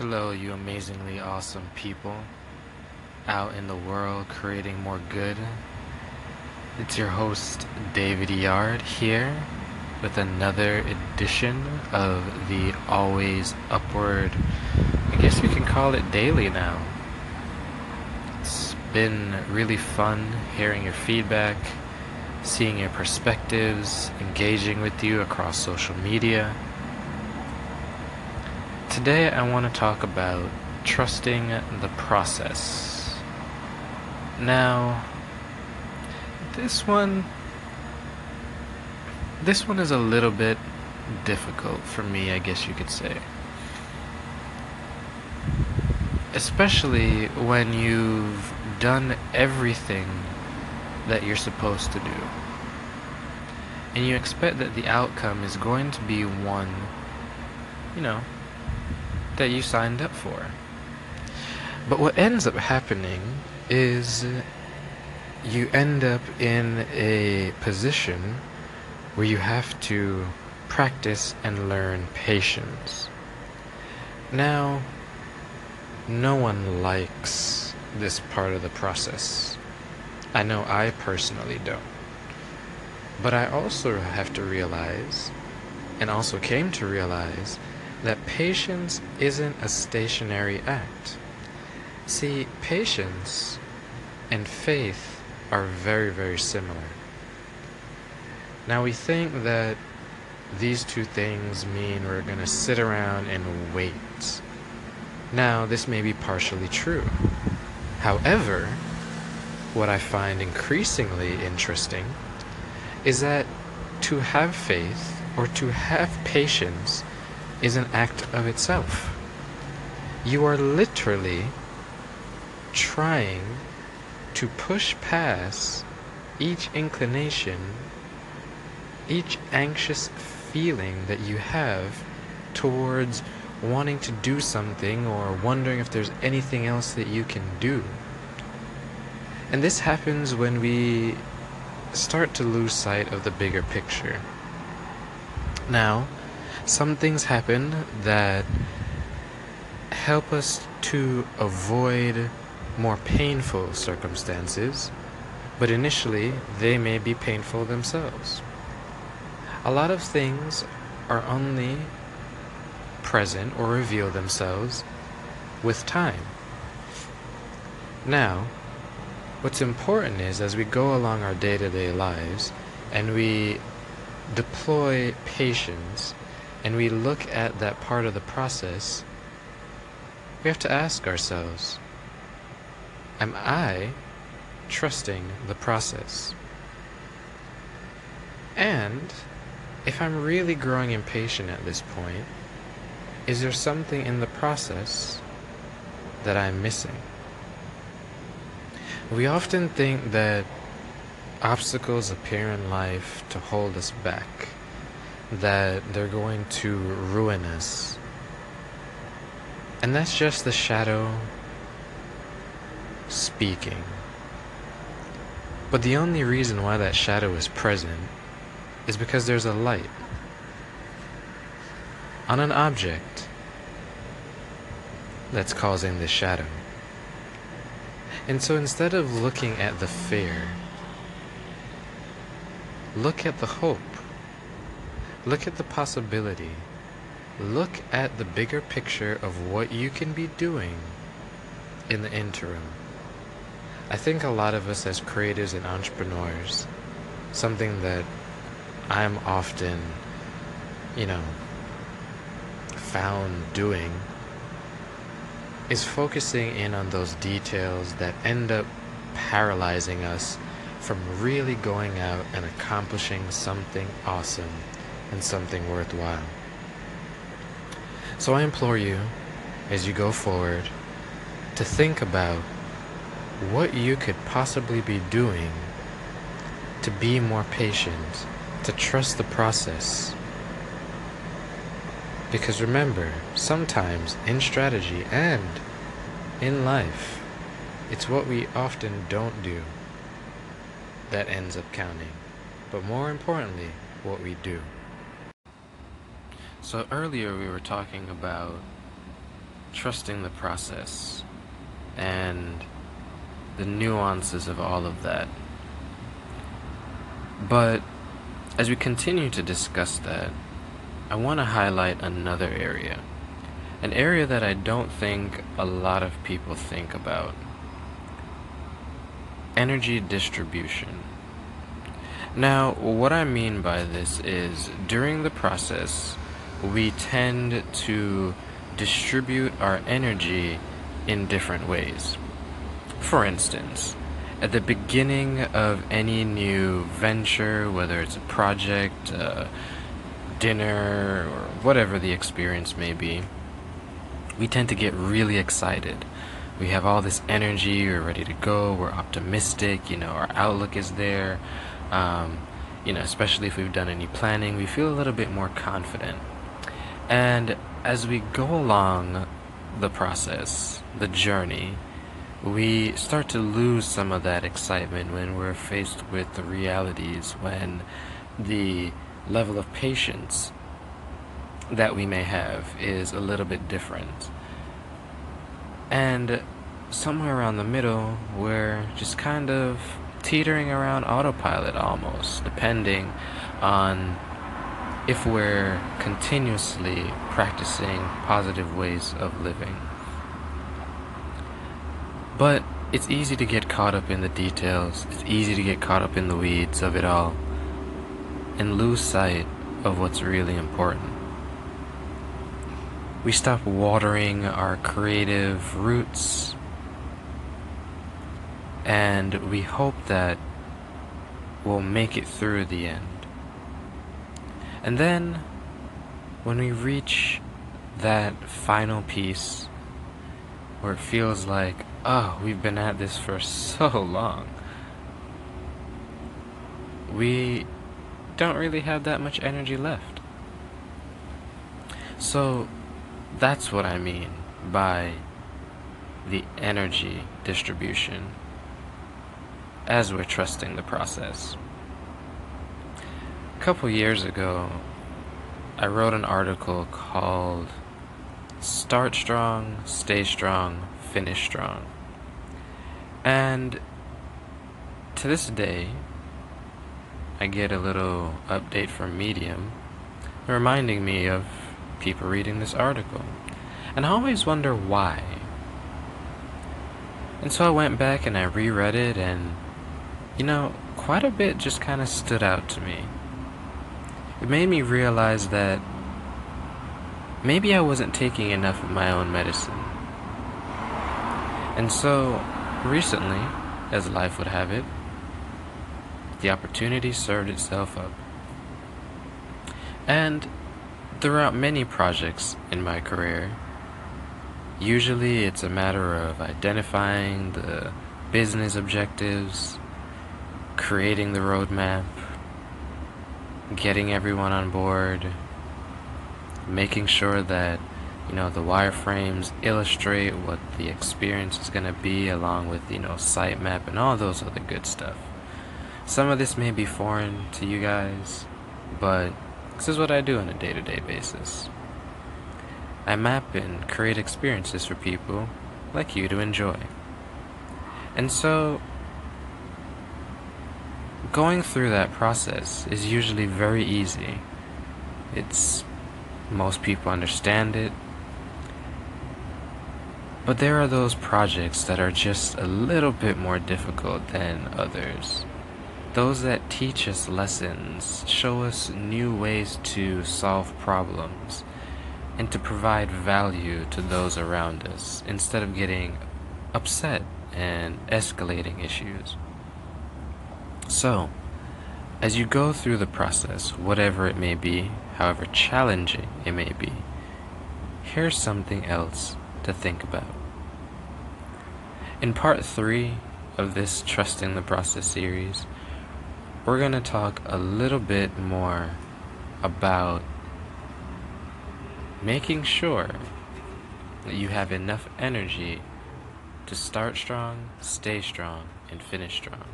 Hello, you amazingly awesome people out in the world creating more good. It's your host, David Yard, here with another edition of the Always Upward. I guess we can call it daily now. It's been really fun hearing your feedback, seeing your perspectives, engaging with you across social media. Today, I want to talk about trusting the process. Now, this one this one is a little bit difficult for me, I guess you could say. Especially when you've done everything that you're supposed to do. And you expect that the outcome is going to be one, you know, that you signed up for. But what ends up happening is you end up in a position where you have to practice and learn patience. Now, no one likes this part of the process. I know I personally don't. But I also have to realize, and also came to realize, that patience isn't a stationary act. See, patience and faith are very, very similar. Now, we think that these two things mean we're going to sit around and wait. Now, this may be partially true. However, what I find increasingly interesting is that to have faith or to have patience is an act of itself. You are literally trying to push past each inclination, each anxious feeling that you have towards wanting to do something or wondering if there's anything else that you can do. And this happens when we start to lose sight of the bigger picture. Now, some things happen that help us to avoid more painful circumstances, but initially they may be painful themselves. A lot of things are only present or reveal themselves with time. Now, what's important is as we go along our day to day lives and we deploy patience and we look at that part of the process, we have to ask ourselves Am I trusting the process? And if I'm really growing impatient at this point, is there something in the process that I'm missing? We often think that obstacles appear in life to hold us back that they're going to ruin us. And that's just the shadow speaking. But the only reason why that shadow is present is because there's a light on an object that's causing this shadow. And so instead of looking at the fear, look at the hope. Look at the possibility. Look at the bigger picture of what you can be doing in the interim. I think a lot of us as creators and entrepreneurs, something that I'm often, you know, found doing is focusing in on those details that end up paralyzing us from really going out and accomplishing something awesome and something worthwhile. So I implore you, as you go forward, to think about what you could possibly be doing to be more patient, to trust the process. Because remember, sometimes in strategy and in life, it's what we often don't do that ends up counting. But more importantly, what we do. So earlier we were talking about trusting the process and the nuances of all of that. But as we continue to discuss that, I want to highlight another area. An area that I don't think a lot of people think about energy distribution. Now, what I mean by this is during the process, we tend to distribute our energy in different ways. For instance, at the beginning of any new venture, whether it's a project, uh, dinner, or whatever the experience may be, we tend to get really excited. We have all this energy, we're ready to go, we're optimistic, you know, our outlook is there. Um, you know, especially if we've done any planning, we feel a little bit more confident. And as we go along the process, the journey, we start to lose some of that excitement when we're faced with the realities, when the level of patience that we may have is a little bit different. And somewhere around the middle, we're just kind of teetering around autopilot almost, depending on if we're continuously practicing positive ways of living. But it's easy to get caught up in the details, it's easy to get caught up in the weeds of it all, and lose sight of what's really important. We stop watering our creative roots, and we hope that we'll make it through the end. And then, when we reach that final piece where it feels like, oh, we've been at this for so long, we don't really have that much energy left. So, that's what I mean by the energy distribution as we're trusting the process. A couple years ago, I wrote an article called Start Strong, Stay Strong, Finish Strong. And to this day, I get a little update from Medium reminding me of people reading this article. And I always wonder why. And so I went back and I reread it, and you know, quite a bit just kind of stood out to me it made me realize that maybe I wasn't taking enough of my own medicine. And so, recently, as life would have it, the opportunity served itself up. And throughout many projects in my career, usually it's a matter of identifying the business objectives, creating the roadmap, getting everyone on board, making sure that you know the wireframes illustrate what the experience is going to be along with you know sitemap and all those other good stuff. Some of this may be foreign to you guys but this is what i do on a day-to-day basis. I map and create experiences for people like you to enjoy. And so going through that process is usually very easy. It's most people understand it. But there are those projects that are just a little bit more difficult than others. Those that teach us lessons, show us new ways to solve problems, and to provide value to those around us instead of getting upset and escalating issues. So, as you go through the process, whatever it may be, however challenging it may be, here's something else to think about. In part three of this Trusting the Process series, we're going to talk a little bit more about making sure that you have enough energy to start strong, stay strong, and finish strong.